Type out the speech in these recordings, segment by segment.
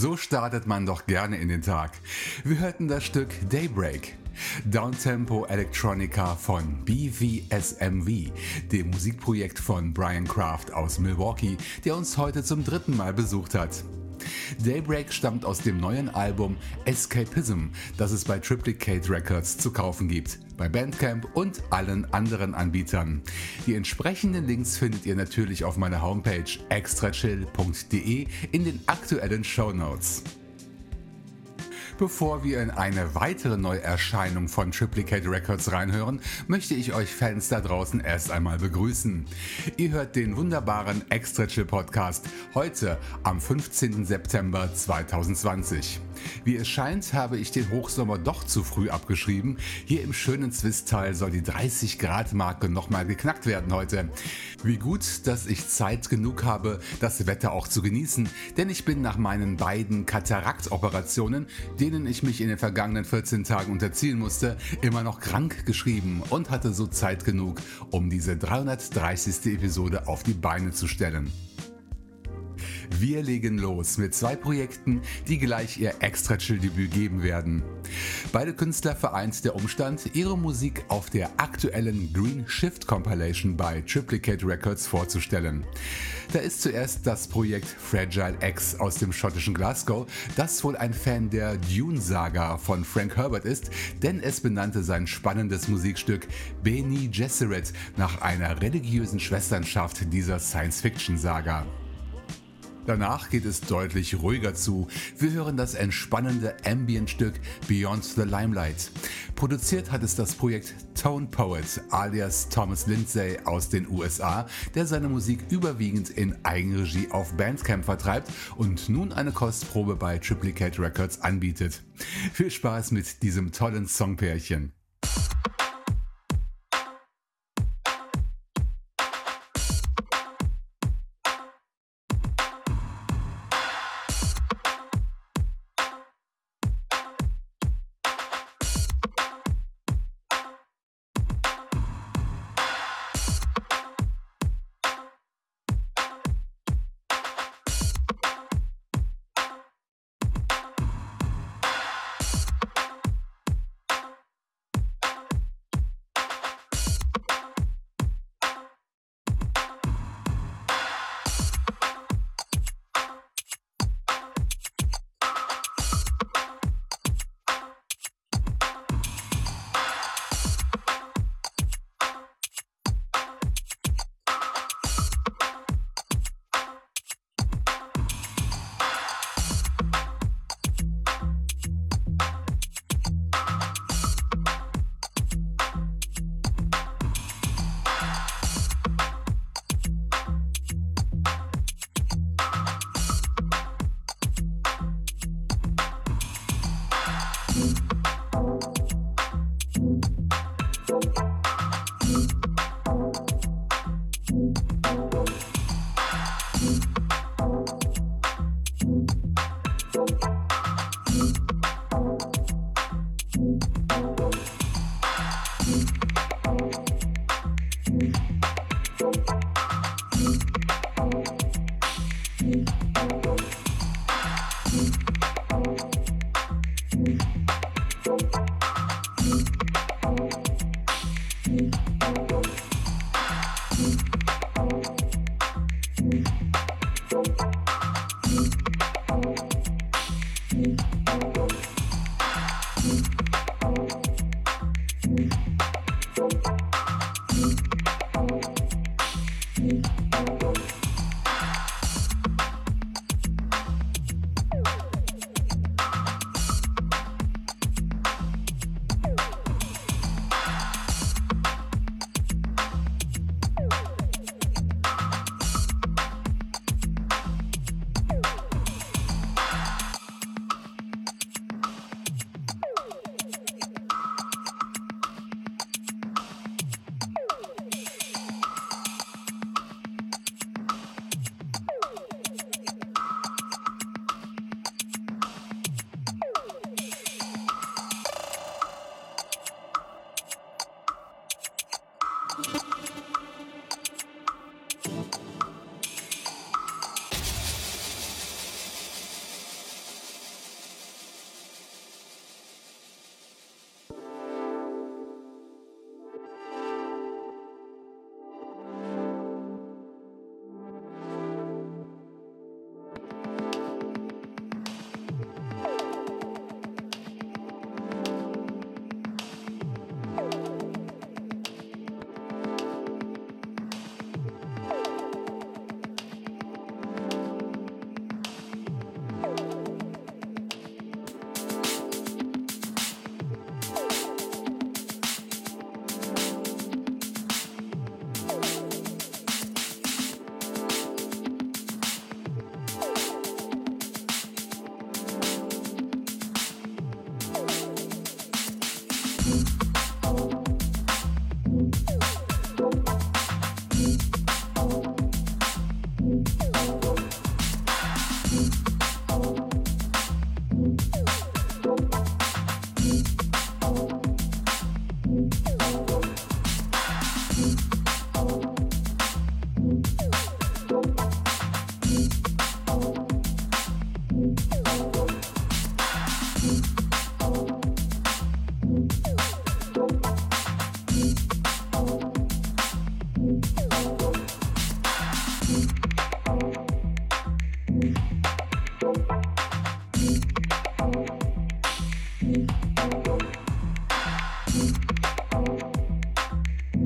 So startet man doch gerne in den Tag. Wir hörten das Stück Daybreak. Downtempo Electronica von BVSMV, dem Musikprojekt von Brian Kraft aus Milwaukee, der uns heute zum dritten Mal besucht hat. Daybreak stammt aus dem neuen Album Escapism, das es bei Triplicate Records zu kaufen gibt, bei Bandcamp und allen anderen Anbietern. Die entsprechenden Links findet ihr natürlich auf meiner Homepage extrachill.de in den aktuellen Show Notes. Bevor wir in eine weitere Neuerscheinung von Triplicate Records reinhören, möchte ich euch Fans da draußen erst einmal begrüßen. Ihr hört den wunderbaren Extra Chill Podcast heute am 15. September 2020. Wie es scheint, habe ich den Hochsommer doch zu früh abgeschrieben. Hier im schönen Zwisttal soll die 30 Grad Marke nochmal geknackt werden heute. Wie gut, dass ich Zeit genug habe, das Wetter auch zu genießen, denn ich bin nach meinen beiden Kataraktoperationen, denen ich mich in den vergangenen 14 Tagen unterziehen musste, immer noch krank geschrieben und hatte so Zeit genug, um diese 330. Episode auf die Beine zu stellen. Wir legen los mit zwei Projekten, die gleich ihr Extra-Chill-Debüt geben werden. Beide Künstler vereint der Umstand, ihre Musik auf der aktuellen Green Shift Compilation bei Triplicate Records vorzustellen. Da ist zuerst das Projekt Fragile X aus dem schottischen Glasgow, das wohl ein Fan der Dune-Saga von Frank Herbert ist, denn es benannte sein spannendes Musikstück Bene Gesserit nach einer religiösen Schwesternschaft dieser Science-Fiction-Saga. Danach geht es deutlich ruhiger zu. Wir hören das entspannende Ambient-Stück Beyond the Limelight. Produziert hat es das Projekt Tone Poet alias Thomas Lindsay aus den USA, der seine Musik überwiegend in Eigenregie auf Bandcamp vertreibt und nun eine Kostprobe bei Triplicate Records anbietet. Viel Spaß mit diesem tollen Songpärchen.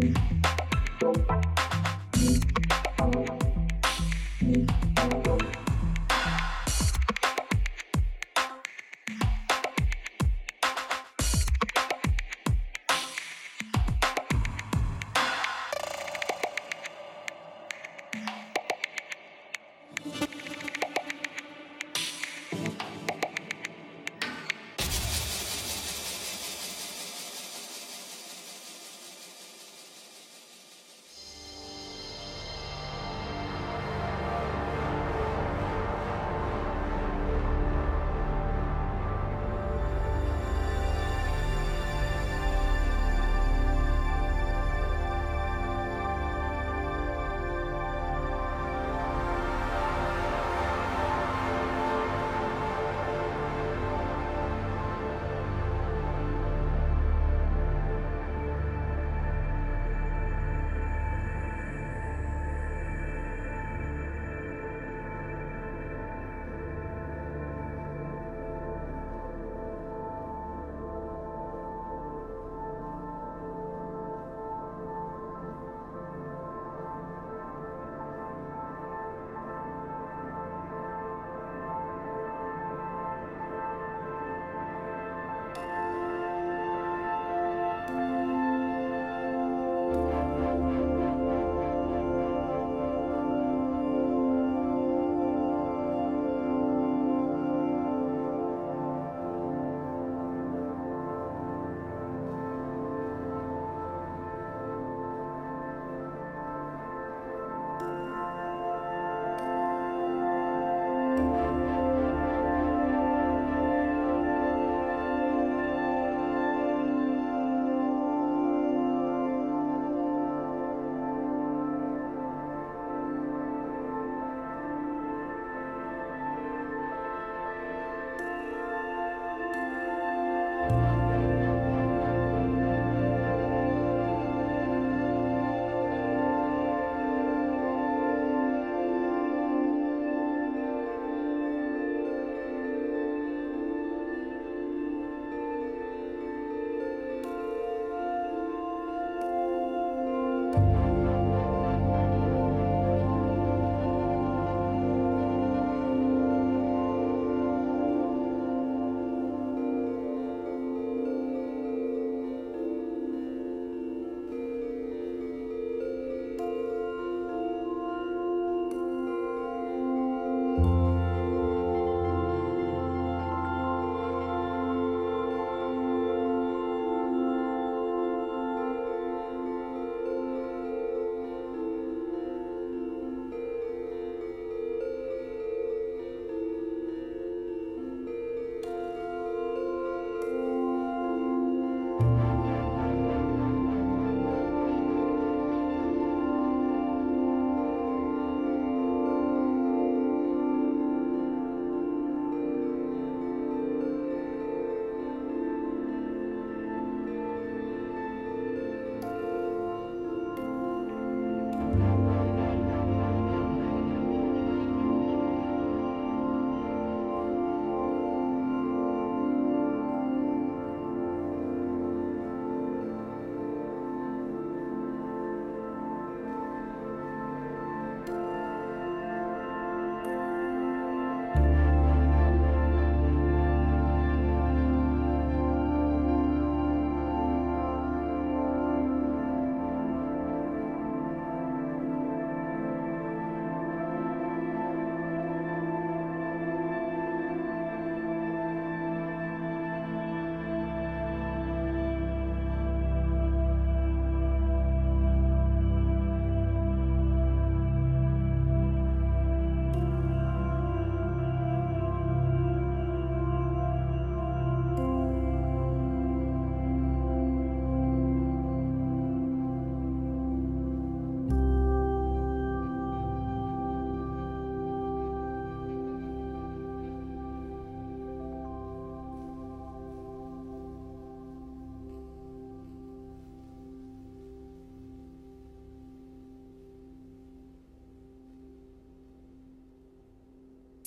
Mm-hmm.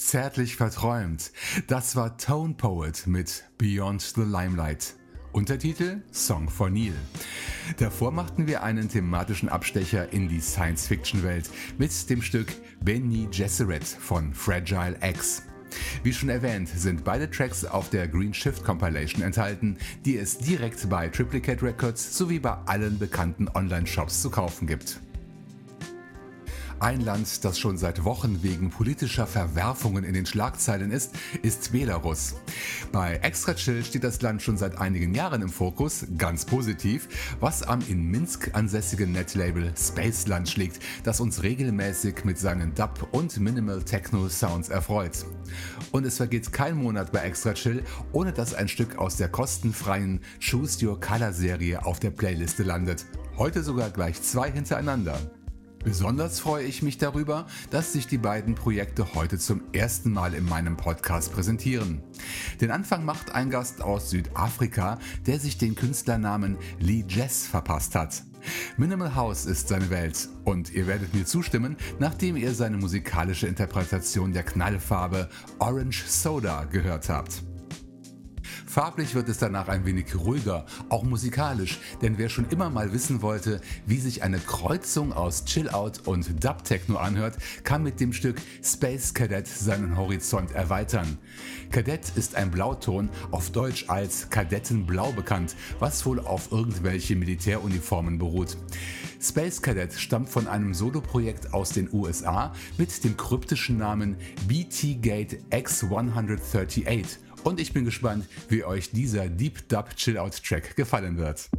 Zärtlich verträumt. Das war Tone Poet mit Beyond the Limelight. Untertitel Song for Neil. Davor machten wir einen thematischen Abstecher in die Science-Fiction-Welt mit dem Stück Benny Gesserit von Fragile X. Wie schon erwähnt, sind beide Tracks auf der Green Shift Compilation enthalten, die es direkt bei Triplicate Records sowie bei allen bekannten Online-Shops zu kaufen gibt. Ein Land, das schon seit Wochen wegen politischer Verwerfungen in den Schlagzeilen ist, ist Belarus. Bei Extra Chill steht das Land schon seit einigen Jahren im Fokus, ganz positiv, was am in Minsk ansässigen Netlabel Spaceland schlägt, das uns regelmäßig mit seinen Dub- und Minimal Techno Sounds erfreut. Und es vergeht kein Monat bei Extra Chill, ohne dass ein Stück aus der kostenfreien Choose Your Color Serie auf der Playliste landet. Heute sogar gleich zwei hintereinander. Besonders freue ich mich darüber, dass sich die beiden Projekte heute zum ersten Mal in meinem Podcast präsentieren. Den Anfang macht ein Gast aus Südafrika, der sich den Künstlernamen Lee Jess verpasst hat. Minimal House ist seine Welt und ihr werdet mir zustimmen, nachdem ihr seine musikalische Interpretation der Knallfarbe Orange Soda gehört habt. Farblich wird es danach ein wenig ruhiger, auch musikalisch, denn wer schon immer mal wissen wollte, wie sich eine Kreuzung aus Chill-Out und Dub-Techno anhört, kann mit dem Stück Space Cadet seinen Horizont erweitern. Kadett ist ein Blauton, auf Deutsch als Kadettenblau bekannt, was wohl auf irgendwelche Militäruniformen beruht. Space Cadet stammt von einem Soloprojekt aus den USA mit dem kryptischen Namen BT Gate X138 und ich bin gespannt, wie euch dieser Deep Dub Chill Out Track gefallen wird.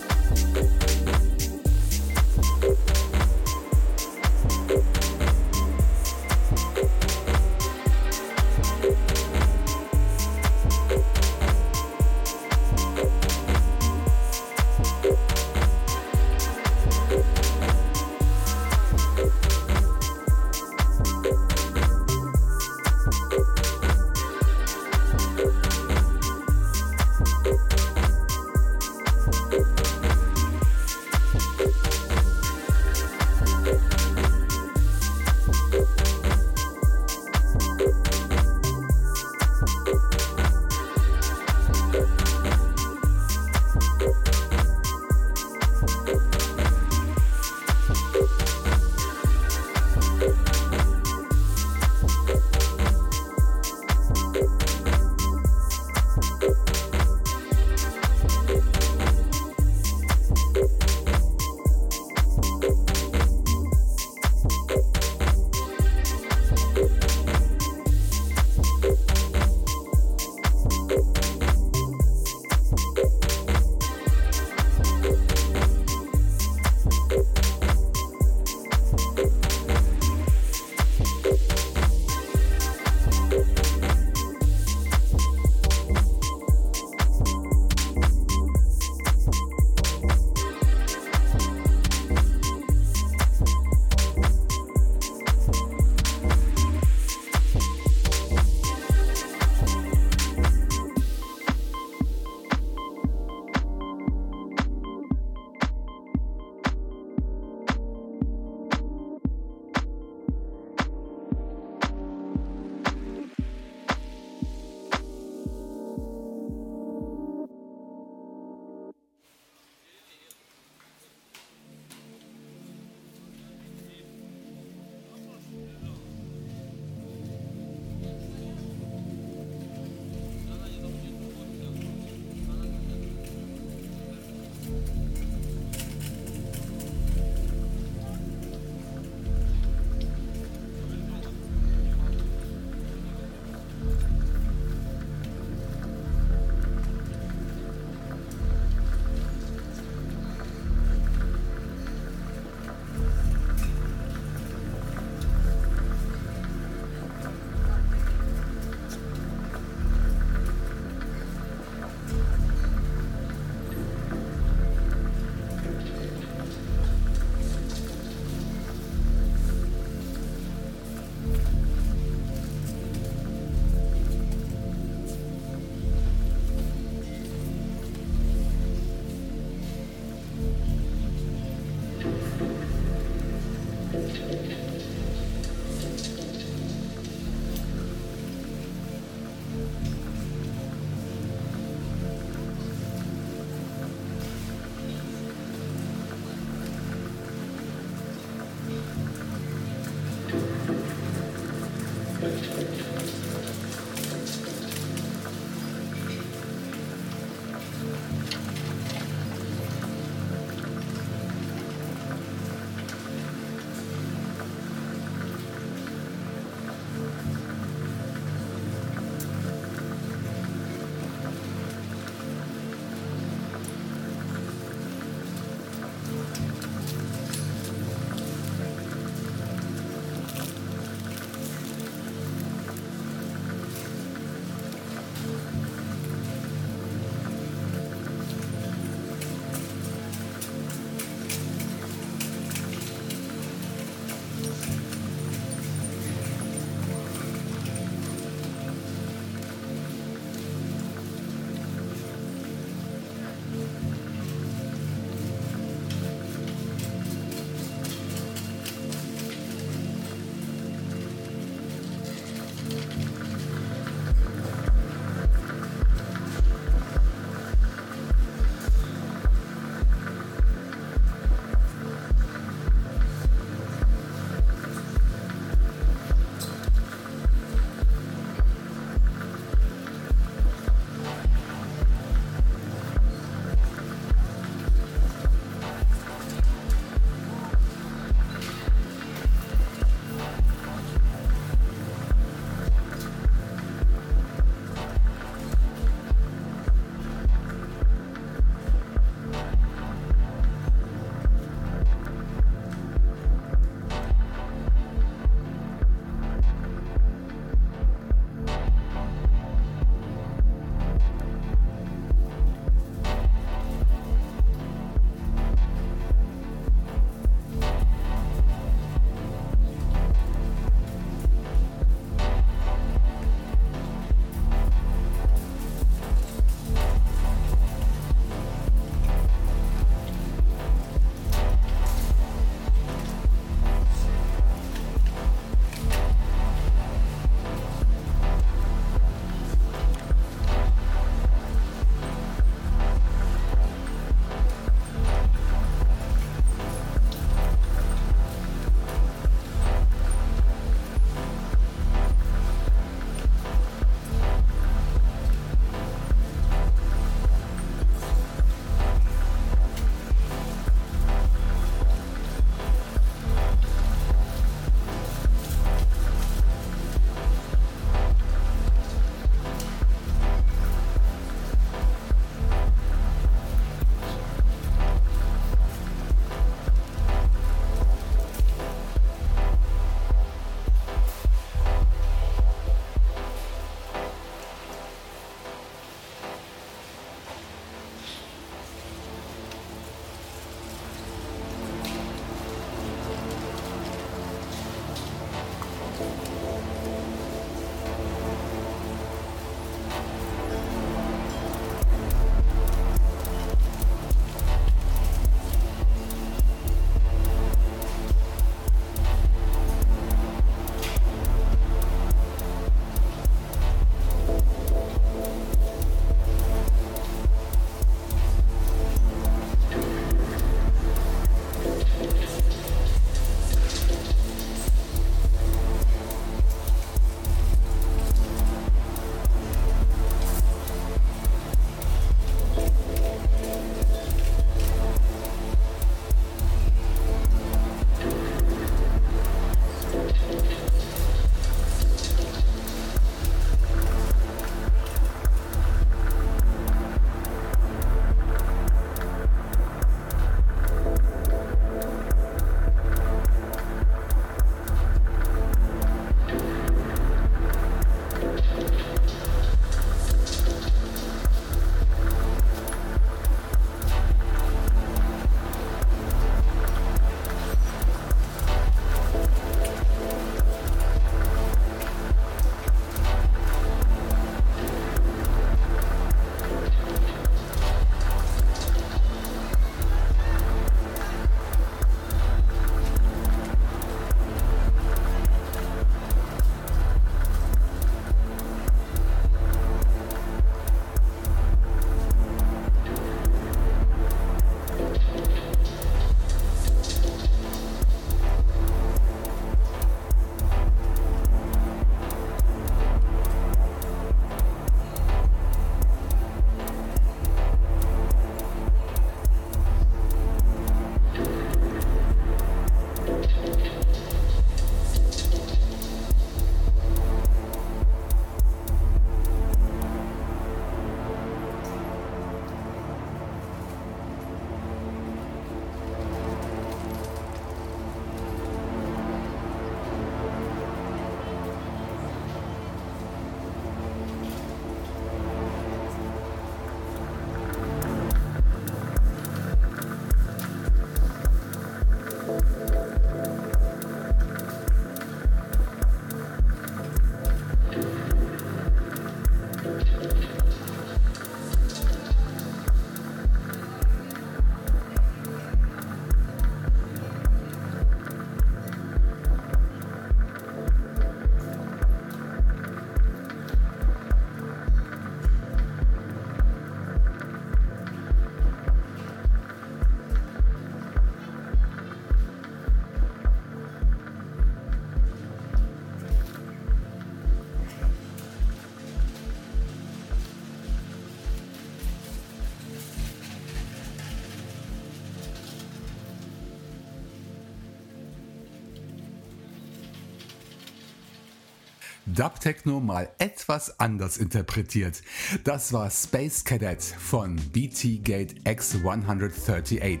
Dub-Techno mal etwas anders interpretiert. Das war Space Cadet von BT Gate X138,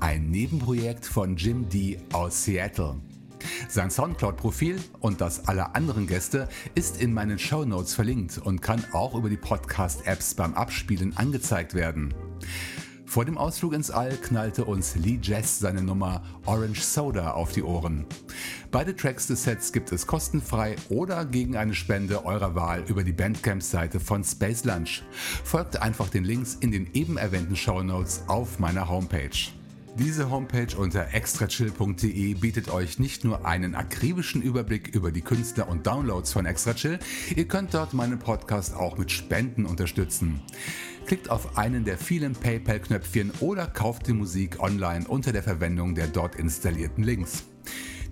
ein Nebenprojekt von Jim D aus Seattle. Sein Soundcloud-Profil und das aller anderen Gäste ist in meinen Show Notes verlinkt und kann auch über die Podcast-Apps beim Abspielen angezeigt werden. Vor dem Ausflug ins All knallte uns Lee Jess seine Nummer Orange Soda auf die Ohren. Beide Tracks des Sets gibt es kostenfrei oder gegen eine Spende eurer Wahl über die Bandcamp-Seite von Space Lunch. Folgt einfach den Links in den eben erwähnten Show Notes auf meiner Homepage. Diese Homepage unter extrachill.de bietet euch nicht nur einen akribischen Überblick über die Künstler und Downloads von Extrachill, ihr könnt dort meinen Podcast auch mit Spenden unterstützen. Klickt auf einen der vielen PayPal-Knöpfchen oder kauft die Musik online unter der Verwendung der dort installierten Links.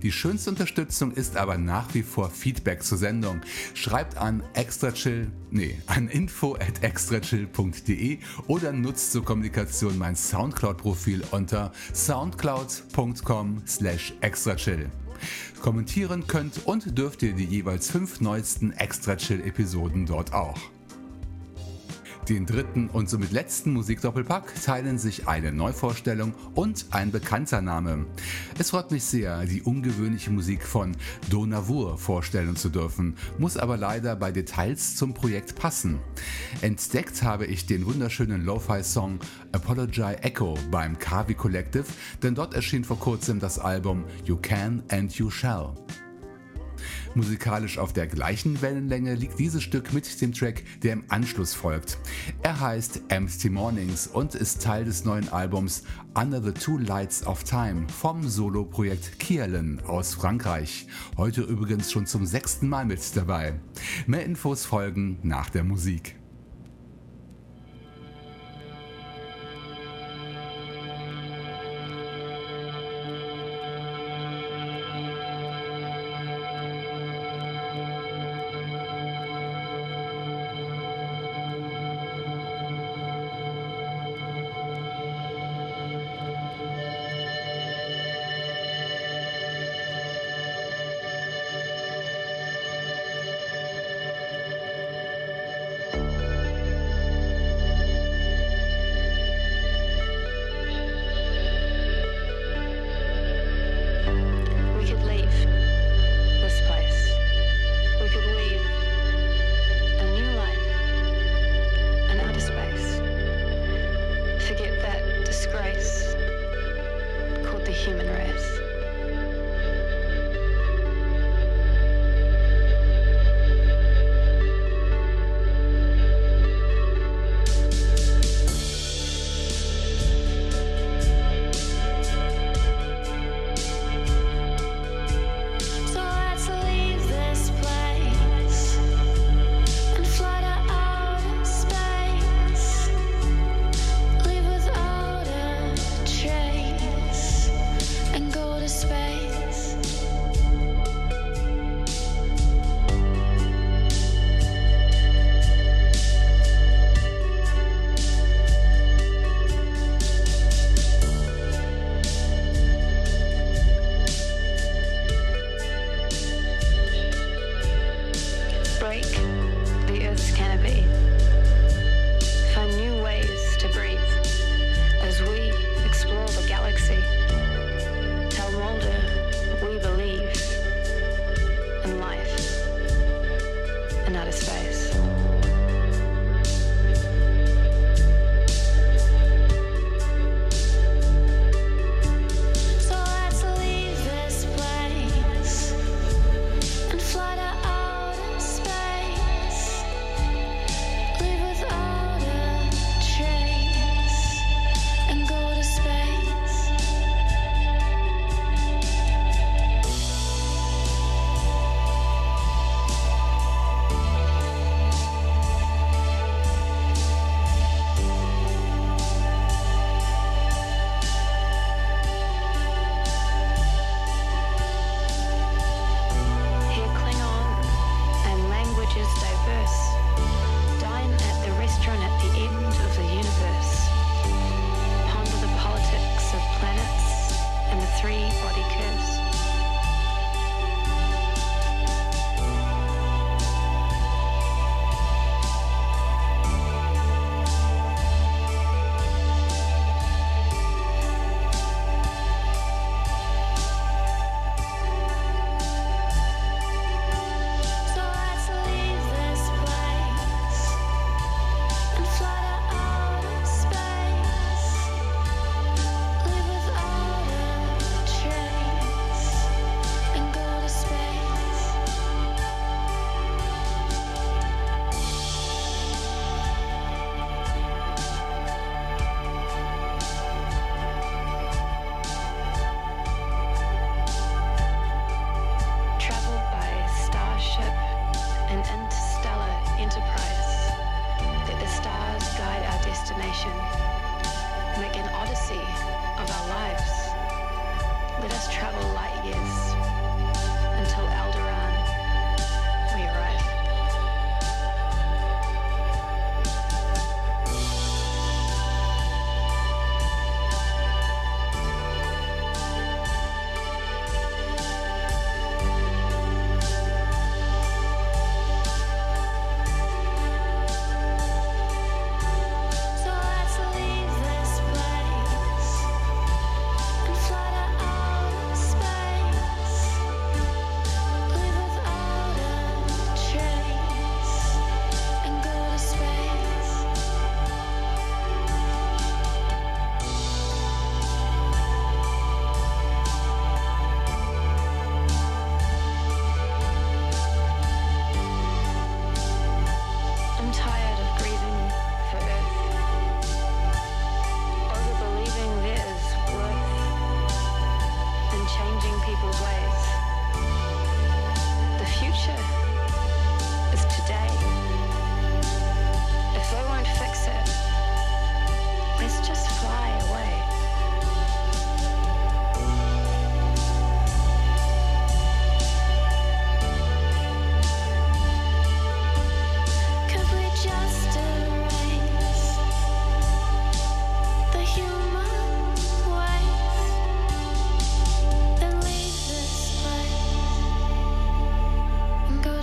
Die schönste Unterstützung ist aber nach wie vor Feedback zur Sendung. Schreibt an extrachill, nee, an info at extrachill.de oder nutzt zur Kommunikation mein Soundcloud-Profil unter soundcloud.com slash extrachill. Kommentieren könnt und dürft ihr die jeweils fünf neuesten Extra Chill Episoden dort auch. Den dritten und somit letzten Musikdoppelpack teilen sich eine Neuvorstellung und ein bekannter Name. Es freut mich sehr, die ungewöhnliche Musik von Donavour vorstellen zu dürfen, muss aber leider bei Details zum Projekt passen. Entdeckt habe ich den wunderschönen Lo-Fi-Song Apology Echo beim Kavi Collective, denn dort erschien vor kurzem das Album You Can and You Shall. Musikalisch auf der gleichen Wellenlänge liegt dieses Stück mit dem Track, der im Anschluss folgt. Er heißt Empty Mornings und ist Teil des neuen Albums Under the Two Lights of Time vom Solo-Projekt Kierlen aus Frankreich. Heute übrigens schon zum sechsten Mal mit dabei. Mehr Infos folgen nach der Musik.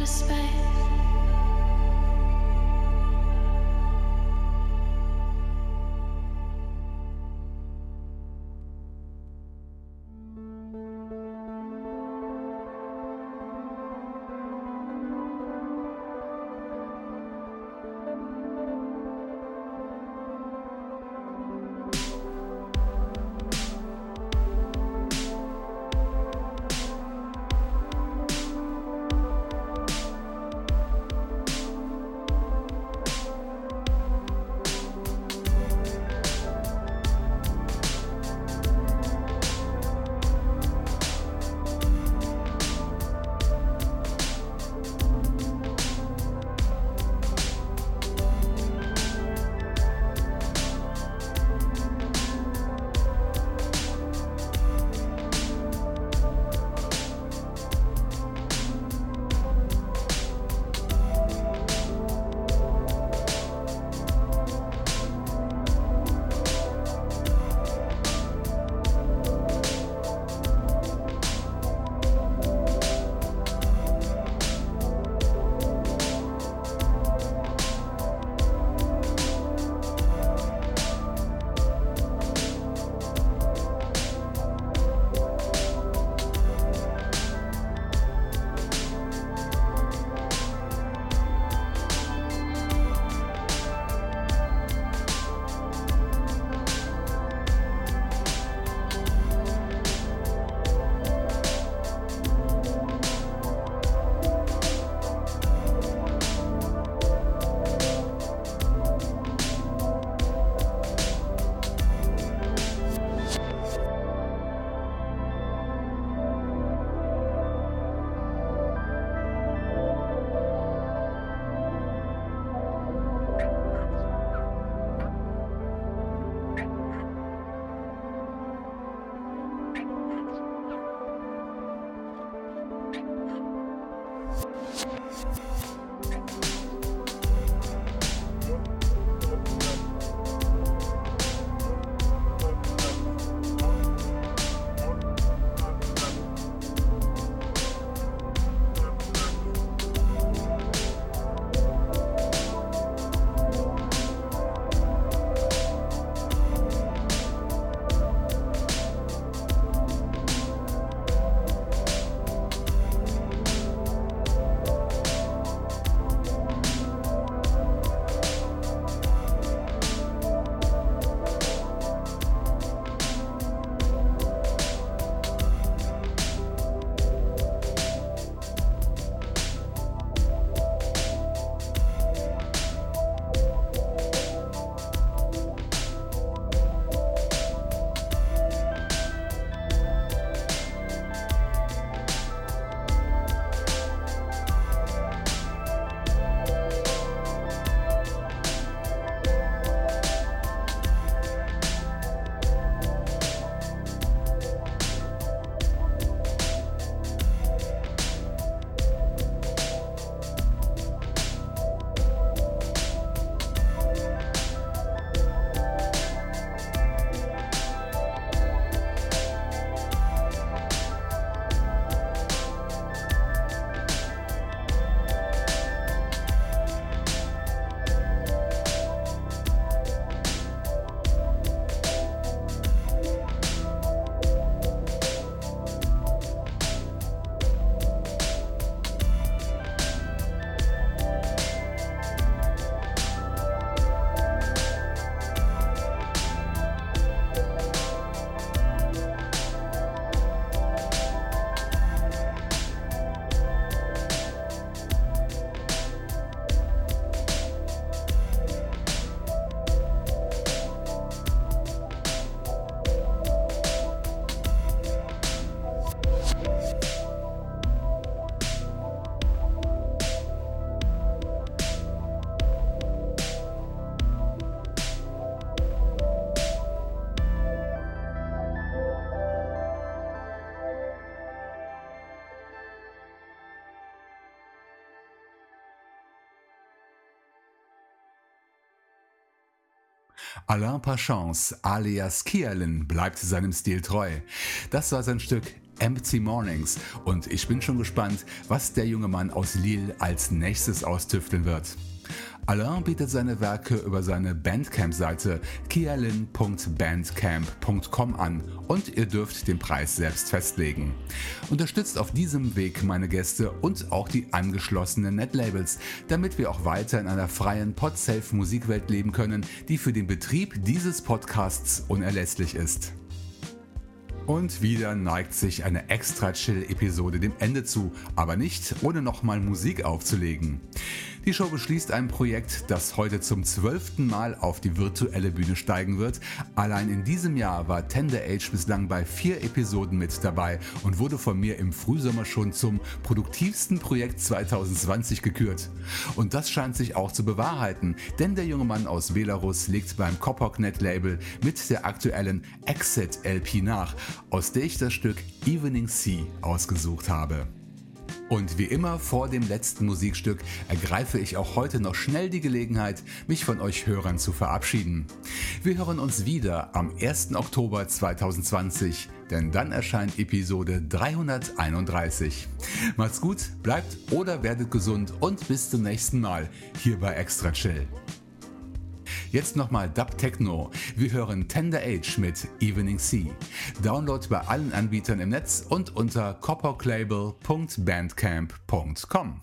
space Alain Pachance alias Kialin bleibt seinem Stil treu. Das war sein Stück Empty Mornings und ich bin schon gespannt, was der junge Mann aus Lille als nächstes austüfteln wird. Alain bietet seine Werke über seine Bandcamp-Seite kialin.bandcamp.com an und ihr dürft den Preis selbst festlegen. Unterstützt auf diesem Weg meine Gäste und auch die angeschlossenen Netlabels, damit wir auch weiter in einer freien Podsafe-Musikwelt leben können, die für den Betrieb dieses Podcasts unerlässlich ist. Und wieder neigt sich eine extra Chill-Episode dem Ende zu, aber nicht ohne nochmal Musik aufzulegen. Die Show beschließt ein Projekt, das heute zum zwölften Mal auf die virtuelle Bühne steigen wird. Allein in diesem Jahr war Tender Age bislang bei vier Episoden mit dabei und wurde von mir im Frühsommer schon zum produktivsten Projekt 2020 gekürt. Und das scheint sich auch zu bewahrheiten, denn der junge Mann aus Belarus legt beim Kopoknet Label mit der aktuellen Exit LP nach, aus der ich das Stück Evening Sea ausgesucht habe. Und wie immer vor dem letzten Musikstück ergreife ich auch heute noch schnell die Gelegenheit, mich von euch Hörern zu verabschieden. Wir hören uns wieder am 1. Oktober 2020, denn dann erscheint Episode 331. Macht's gut, bleibt oder werdet gesund und bis zum nächsten Mal hier bei Extra Chill. Jetzt nochmal Dub Techno. Wir hören Tender Age mit Evening Sea. Download bei allen Anbietern im Netz und unter copperclabel.bandcamp.com.